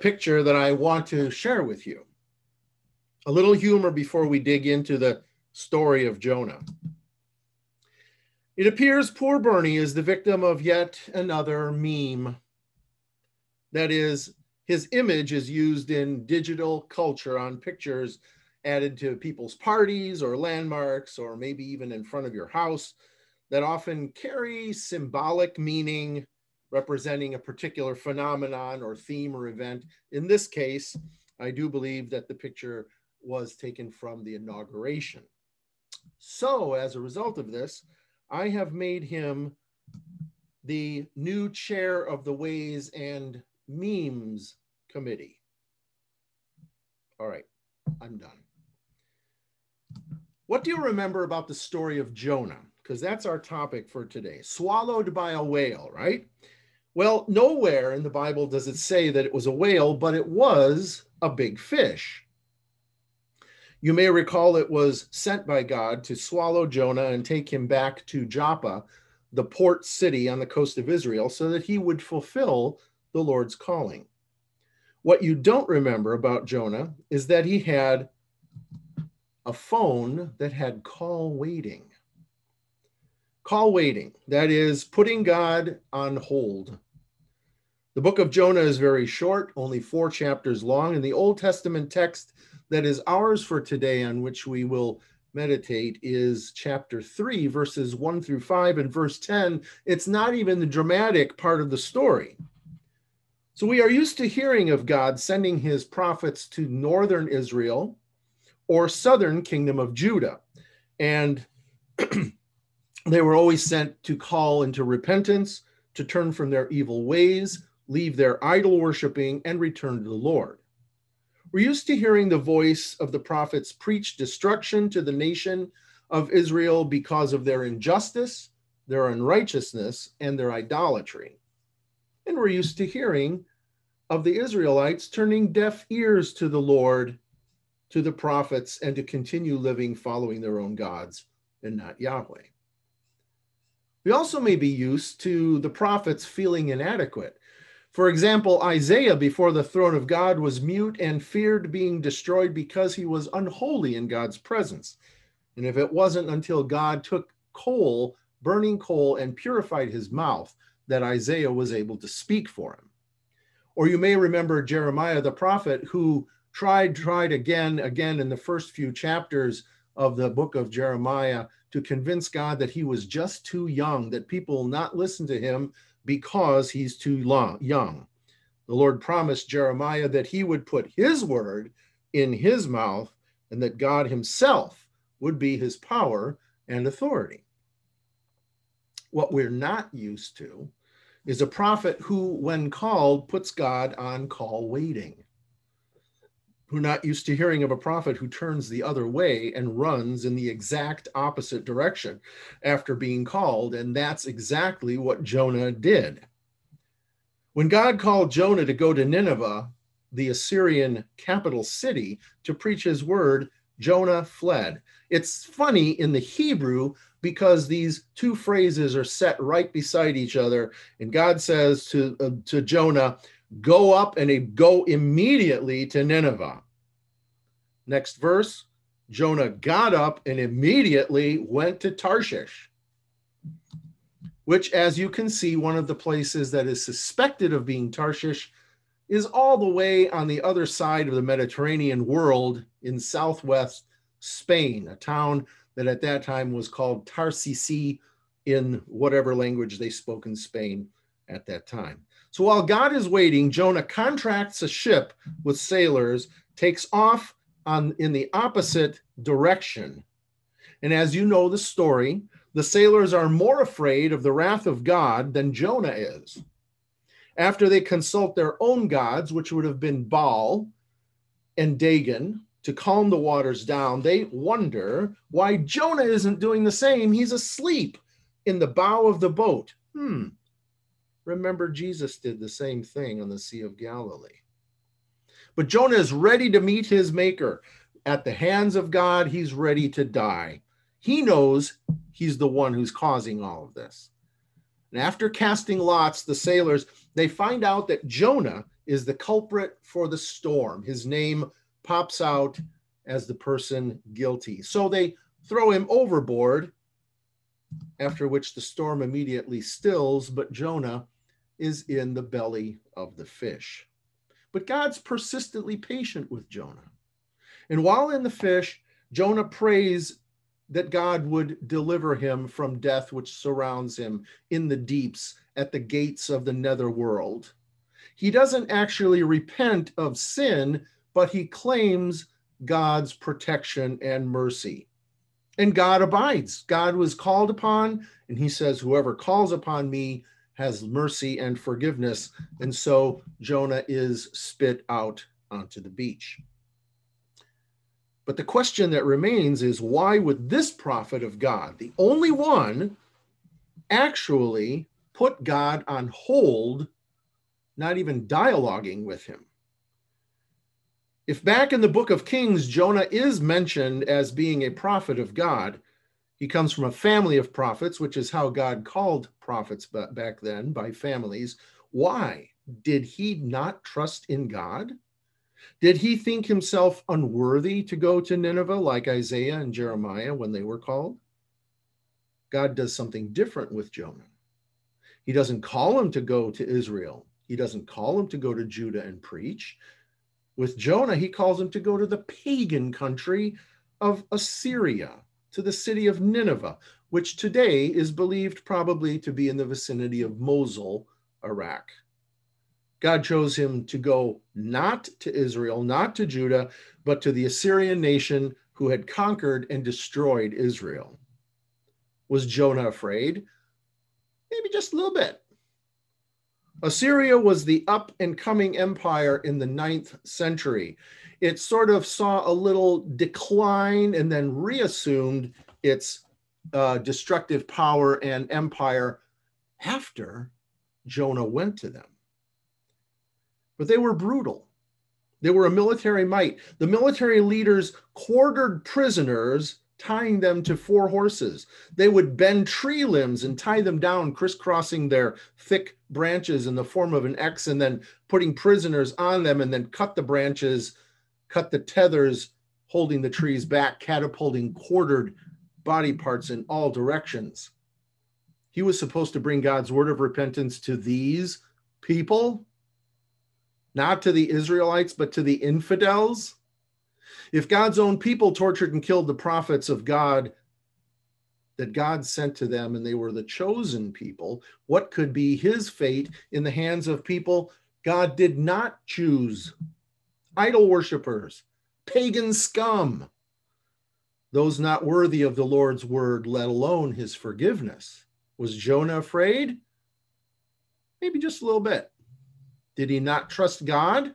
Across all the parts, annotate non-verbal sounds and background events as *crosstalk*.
picture that I want to share with you. A little humor before we dig into the story of Jonah. It appears poor Bernie is the victim of yet another meme. That is, his image is used in digital culture on pictures added to people's parties or landmarks, or maybe even in front of your house, that often carry symbolic meaning representing a particular phenomenon or theme or event. In this case, I do believe that the picture was taken from the inauguration. So, as a result of this, I have made him the new chair of the Ways and Memes Committee. All right, I'm done. What do you remember about the story of Jonah? Because that's our topic for today. Swallowed by a whale, right? Well, nowhere in the Bible does it say that it was a whale, but it was a big fish. You may recall it was sent by God to swallow Jonah and take him back to Joppa, the port city on the coast of Israel, so that he would fulfill the Lord's calling. What you don't remember about Jonah is that he had a phone that had call waiting. Call waiting, that is putting God on hold. The book of Jonah is very short, only four chapters long, and the Old Testament text that is ours for today, on which we will meditate, is chapter 3, verses 1 through 5, and verse 10. It's not even the dramatic part of the story. So we are used to hearing of God sending his prophets to northern Israel or southern kingdom of Judah. And *clears throat* they were always sent to call into repentance, to turn from their evil ways, leave their idol worshiping, and return to the Lord. We're used to hearing the voice of the prophets preach destruction to the nation of Israel because of their injustice, their unrighteousness, and their idolatry. And we're used to hearing of the Israelites turning deaf ears to the Lord to the prophets and to continue living following their own gods and not Yahweh. We also may be used to the prophets feeling inadequate. For example, Isaiah before the throne of God was mute and feared being destroyed because he was unholy in God's presence. And if it wasn't until God took coal, burning coal, and purified his mouth, that Isaiah was able to speak for him. Or you may remember Jeremiah the prophet who tried, tried again, again in the first few chapters of the book of Jeremiah to convince God that he was just too young, that people will not listen to him because he's too long, young. The Lord promised Jeremiah that he would put his word in his mouth and that God himself would be his power and authority. What we're not used to is a prophet who, when called, puts God on call waiting who are not used to hearing of a prophet who turns the other way and runs in the exact opposite direction after being called. And that's exactly what Jonah did. When God called Jonah to go to Nineveh, the Assyrian capital city, to preach his word, Jonah fled. It's funny in the Hebrew because these two phrases are set right beside each other. And God says to, uh, to Jonah, go up and go immediately to Nineveh. Next verse Jonah got up and immediately went to Tarshish, which, as you can see, one of the places that is suspected of being Tarshish is all the way on the other side of the Mediterranean world in southwest Spain, a town that at that time was called Tarsisi in whatever language they spoke in Spain at that time. So while God is waiting, Jonah contracts a ship with sailors, takes off on in the opposite direction. And as you know the story, the sailors are more afraid of the wrath of God than Jonah is. After they consult their own gods, which would have been Baal and Dagon, to calm the waters down, they wonder why Jonah isn't doing the same. He's asleep in the bow of the boat. Hmm. Remember, Jesus did the same thing on the Sea of Galilee. But Jonah is ready to meet his maker. At the hands of God, he's ready to die. He knows he's the one who's causing all of this. And after casting lots, the sailors, they find out that Jonah is the culprit for the storm. His name pops out as the person guilty. So they throw him overboard, after which the storm immediately stills, but Jonah is in the belly of the fish. But God's persistently patient with Jonah. And while in the fish, Jonah prays that God would deliver him from death which surrounds him in the deeps at the gates of the netherworld. He doesn't actually repent of sin, but he claims God's protection and mercy. And God abides. God was called upon, and he says, Whoever calls upon me has mercy and forgiveness. And so Jonah is spit out onto the beach. But the question that remains is why would this prophet of God, the only one, actually put God on hold, not even dialoguing with him? If back in the book of Kings, Jonah is mentioned as being a prophet of God, he comes from a family of prophets, which is how God called prophets back then by families. Why? Did he not trust in God? Did he think himself unworthy to go to Nineveh like Isaiah and Jeremiah when they were called? God does something different with Jonah. He doesn't call him to go to Israel. He doesn't call him to go to Judah and preach. With Jonah, he calls him to go to the pagan country of Assyria, to the city of Nineveh, which today is believed probably to be in the vicinity of Mosul, Iraq. God chose him to go not to Israel, not to Judah, but to the Assyrian nation who had conquered and destroyed Israel. Was Jonah afraid? Maybe just a little bit. Assyria was the up and coming empire in the ninth century. It sort of saw a little decline and then reassumed its uh, destructive power and empire after Jonah went to them but they were brutal. They were a military might. The military leaders quartered prisoners, tying them to four horses. They would bend tree limbs and tie them down, crisscrossing their thick branches in the form of an X, and then putting prisoners on them, and then cut the branches, cut the tethers, holding the trees back, catapulting quartered body parts in all directions. He was supposed to bring God's word of repentance to these people not to the Israelites, but to the infidels? If God's own people tortured and killed the prophets of God that God sent to them and they were the chosen people, what could be his fate in the hands of people God did not choose? Idol worshippers, pagan scum, those not worthy of the Lord's word, let alone his forgiveness. Was Jonah afraid? Maybe just a little bit. Did he not trust God?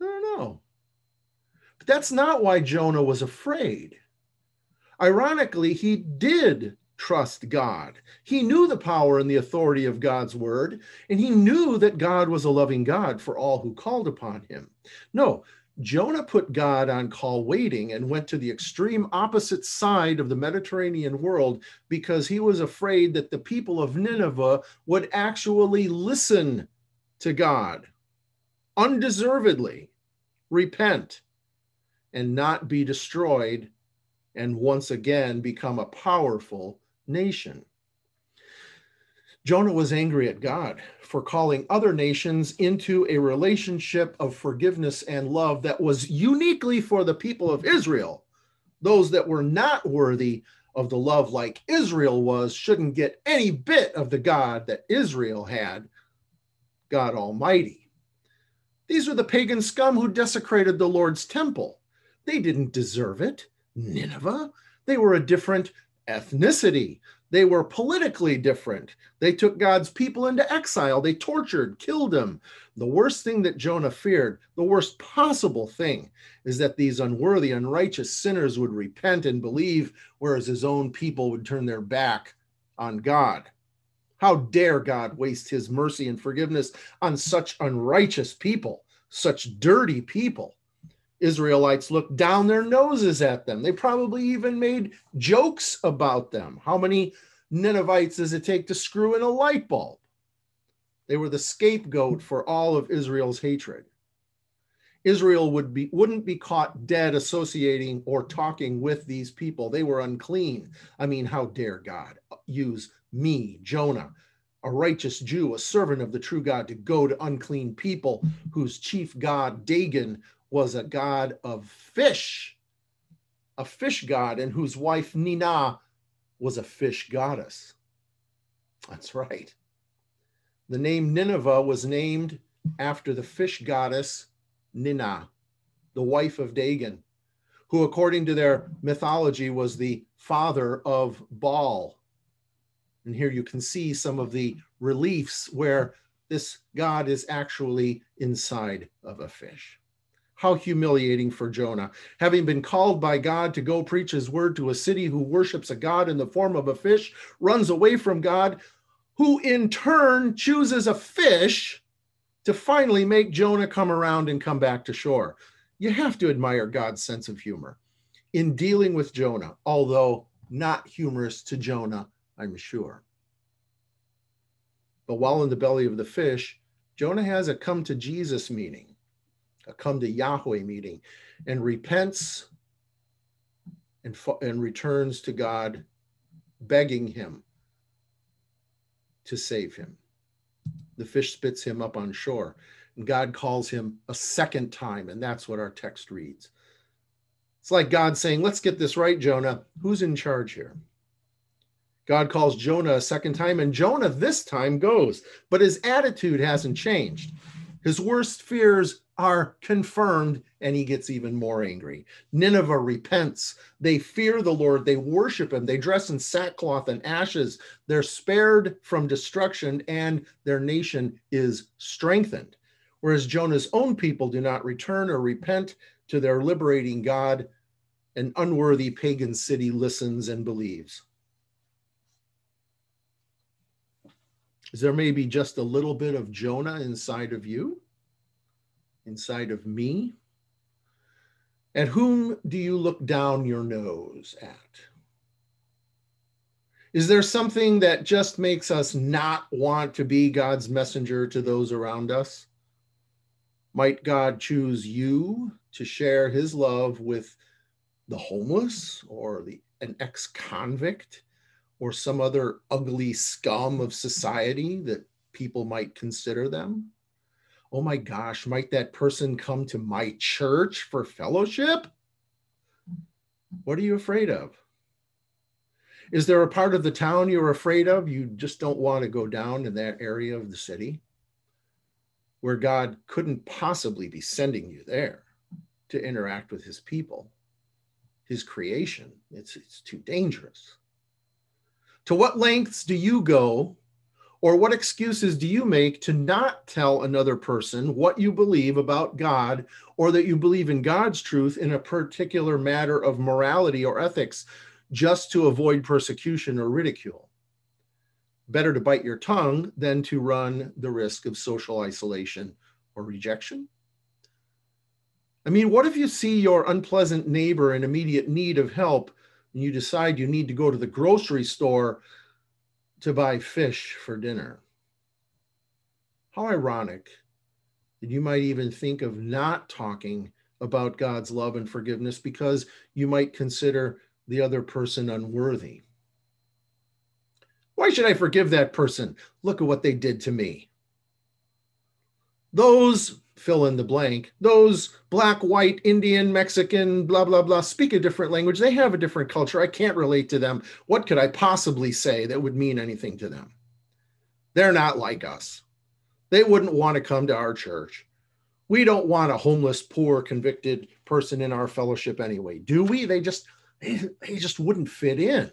I don't know. That's not why Jonah was afraid. Ironically, he did trust God. He knew the power and the authority of God's word, and he knew that God was a loving God for all who called upon him. No, Jonah put God on call waiting and went to the extreme opposite side of the Mediterranean world because he was afraid that the people of Nineveh would actually listen to God undeservedly, repent, and not be destroyed, and once again become a powerful nation. Jonah was angry at God for calling other nations into a relationship of forgiveness and love that was uniquely for the people of Israel. Those that were not worthy of the love like Israel was shouldn't get any bit of the God that Israel had God Almighty. These are the pagan scum who desecrated the Lord's temple. They didn't deserve it. Nineveh, they were a different ethnicity. They were politically different. They took God's people into exile. They tortured, killed them. The worst thing that Jonah feared, the worst possible thing, is that these unworthy, unrighteous sinners would repent and believe, whereas his own people would turn their back on God. How dare God waste his mercy and forgiveness on such unrighteous people, such dirty people? Israelites looked down their noses at them. They probably even made jokes about them. How many Ninevites does it take to screw in a light bulb? They were the scapegoat for all of Israel's hatred. Israel would be wouldn't be caught dead associating or talking with these people. They were unclean. I mean, how dare God use me, Jonah, a righteous Jew, a servant of the true God, to go to unclean people whose chief god, Dagon, was a god of fish, a fish god, and whose wife, Nina was a fish goddess. That's right. The name Nineveh was named after the fish goddess Nina, the wife of Dagon, who, according to their mythology, was the father of Baal. And here you can see some of the reliefs where this God is actually inside of a fish. How humiliating for Jonah. Having been called by God to go preach his word to a city who worships a God in the form of a fish, runs away from God, who in turn chooses a fish to finally make Jonah come around and come back to shore. You have to admire God's sense of humor in dealing with Jonah, although not humorous to Jonah, I'm sure. But while in the belly of the fish, Jonah has a come to Jesus meeting, a come to Yahweh meeting, and repents and, and returns to God, begging him to save him the fish spits him up on shore. And God calls him a second time. And that's what our text reads. It's like God saying, Let's get this right, Jonah. Who's in charge here? God calls Jonah a second time, and Jonah this time goes, but his attitude hasn't changed. His worst fears are confirmed and he gets even more angry. Nineveh repents. They fear the Lord. They worship him. They dress in sackcloth and ashes. They're spared from destruction and their nation is strengthened. Whereas Jonah's own people do not return or repent to their liberating God, an unworthy pagan city listens and believes. Is there maybe just a little bit of Jonah inside of you? inside of me? At whom do you look down your nose at? Is there something that just makes us not want to be God's messenger to those around us? Might God choose you to share his love with the homeless or the, an ex convict or some other ugly scum of society that people might consider them? oh my gosh, might that person come to my church for fellowship? What are you afraid of? Is there a part of the town you're afraid of? You just don't want to go down in that area of the city where God couldn't possibly be sending you there to interact with his people, his creation. It's, it's too dangerous. To what lengths do you go or what excuses do you make to not tell another person what you believe about God or that you believe in God's truth in a particular matter of morality or ethics just to avoid persecution or ridicule? Better to bite your tongue than to run the risk of social isolation or rejection. I mean, what if you see your unpleasant neighbor in immediate need of help and you decide you need to go to the grocery store to buy fish for dinner. How ironic that you might even think of not talking about God's love and forgiveness because you might consider the other person unworthy. Why should I forgive that person? Look at what they did to me. Those fill in the blank. Those black, white, Indian, Mexican, blah, blah, blah, speak a different language. They have a different culture. I can't relate to them. What could I possibly say that would mean anything to them? They're not like us. They wouldn't want to come to our church. We don't want a homeless, poor, convicted person in our fellowship anyway, do we? They just they, just wouldn't fit in.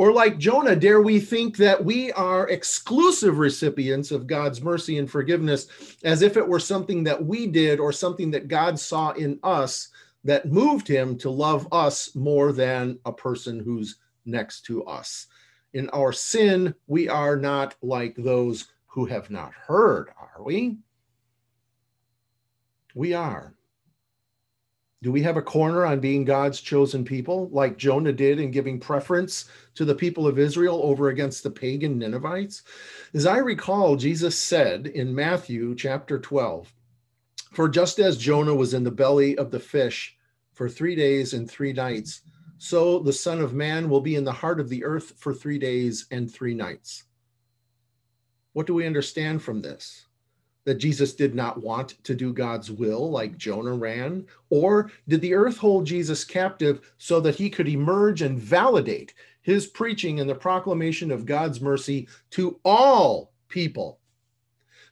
Or, like Jonah, dare we think that we are exclusive recipients of God's mercy and forgiveness as if it were something that we did or something that God saw in us that moved him to love us more than a person who's next to us? In our sin, we are not like those who have not heard, are we? We are. Do we have a corner on being God's chosen people, like Jonah did in giving preference to the people of Israel over against the pagan Ninevites? As I recall, Jesus said in Matthew chapter 12, For just as Jonah was in the belly of the fish for three days and three nights, so the Son of Man will be in the heart of the earth for three days and three nights. What do we understand from this? That Jesus did not want to do God's will like Jonah ran? Or did the earth hold Jesus captive so that he could emerge and validate his preaching and the proclamation of God's mercy to all people,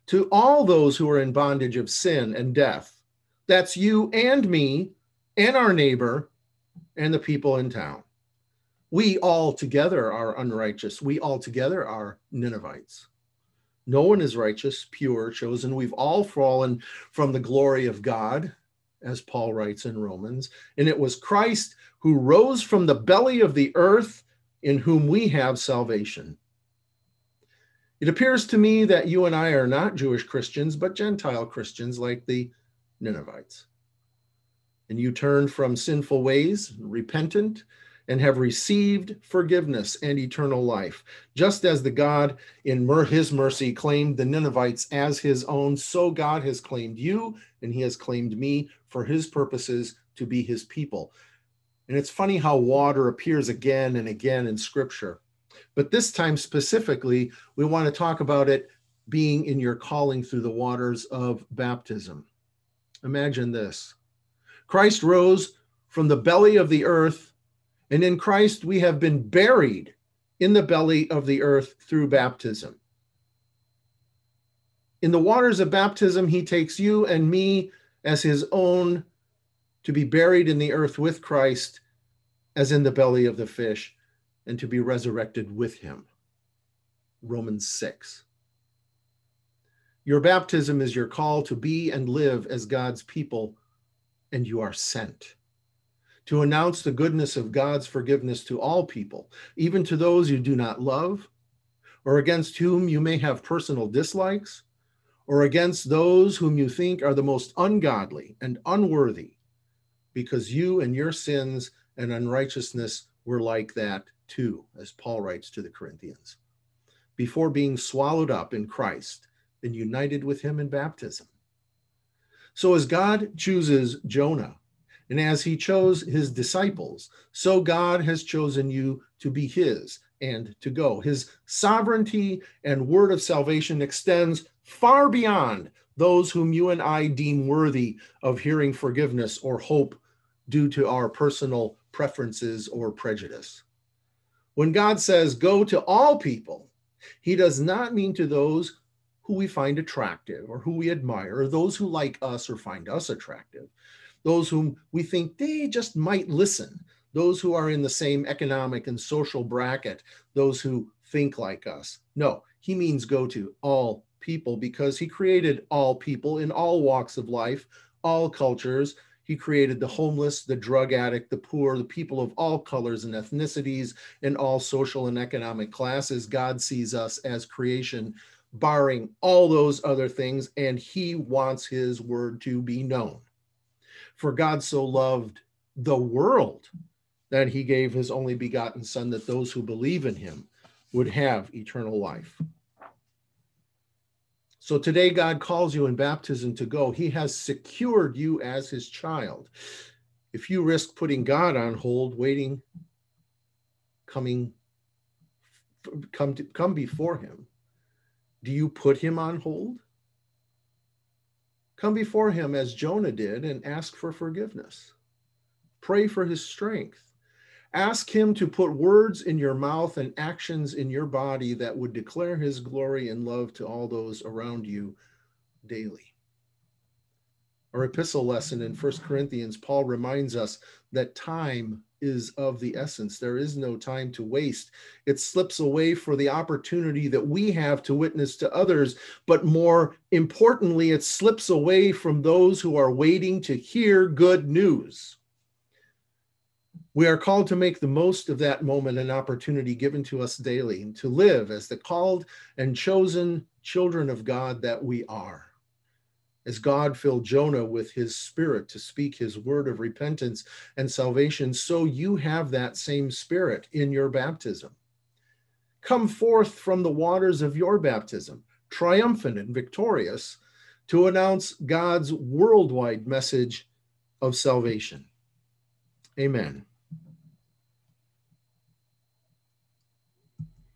to all those who are in bondage of sin and death? That's you and me and our neighbor and the people in town. We all together are unrighteous. We all together are Ninevites. No one is righteous, pure, chosen. We've all fallen from the glory of God, as Paul writes in Romans. And it was Christ who rose from the belly of the earth, in whom we have salvation. It appears to me that you and I are not Jewish Christians, but Gentile Christians like the Ninevites. And you turn from sinful ways, repentant, and have received forgiveness and eternal life. Just as the God in his mercy claimed the Ninevites as his own, so God has claimed you and he has claimed me for his purposes to be his people. And it's funny how water appears again and again in scripture. But this time specifically, we want to talk about it being in your calling through the waters of baptism. Imagine this Christ rose from the belly of the earth and in Christ, we have been buried in the belly of the earth through baptism. In the waters of baptism, he takes you and me as his own to be buried in the earth with Christ, as in the belly of the fish, and to be resurrected with him. Romans 6. Your baptism is your call to be and live as God's people, and you are sent to announce the goodness of God's forgiveness to all people, even to those you do not love, or against whom you may have personal dislikes, or against those whom you think are the most ungodly and unworthy, because you and your sins and unrighteousness were like that too, as Paul writes to the Corinthians, before being swallowed up in Christ and united with him in baptism. So, as God chooses Jonah and as he chose his disciples, so God has chosen you to be his and to go. His sovereignty and word of salvation extends far beyond those whom you and I deem worthy of hearing forgiveness or hope due to our personal preferences or prejudice. When God says, go to all people, he does not mean to those who we find attractive or who we admire or those who like us or find us attractive those whom we think they just might listen, those who are in the same economic and social bracket, those who think like us. No, he means go to all people because he created all people in all walks of life, all cultures. He created the homeless, the drug addict, the poor, the people of all colors and ethnicities, and all social and economic classes. God sees us as creation, barring all those other things, and he wants his word to be known. For God so loved the world that he gave his only begotten Son, that those who believe in him would have eternal life. So today, God calls you in baptism to go. He has secured you as his child. If you risk putting God on hold, waiting, coming, come to come before him, do you put him on hold? Come before him as Jonah did and ask for forgiveness. Pray for his strength. Ask him to put words in your mouth and actions in your body that would declare his glory and love to all those around you daily. Our epistle lesson in First Corinthians, Paul reminds us that time is of the essence. There is no time to waste. It slips away for the opportunity that we have to witness to others, but more importantly, it slips away from those who are waiting to hear good news. We are called to make the most of that moment and opportunity given to us daily and to live as the called and chosen children of God that we are. As God filled Jonah with his spirit to speak his word of repentance and salvation, so you have that same spirit in your baptism. Come forth from the waters of your baptism, triumphant and victorious, to announce God's worldwide message of salvation. Amen.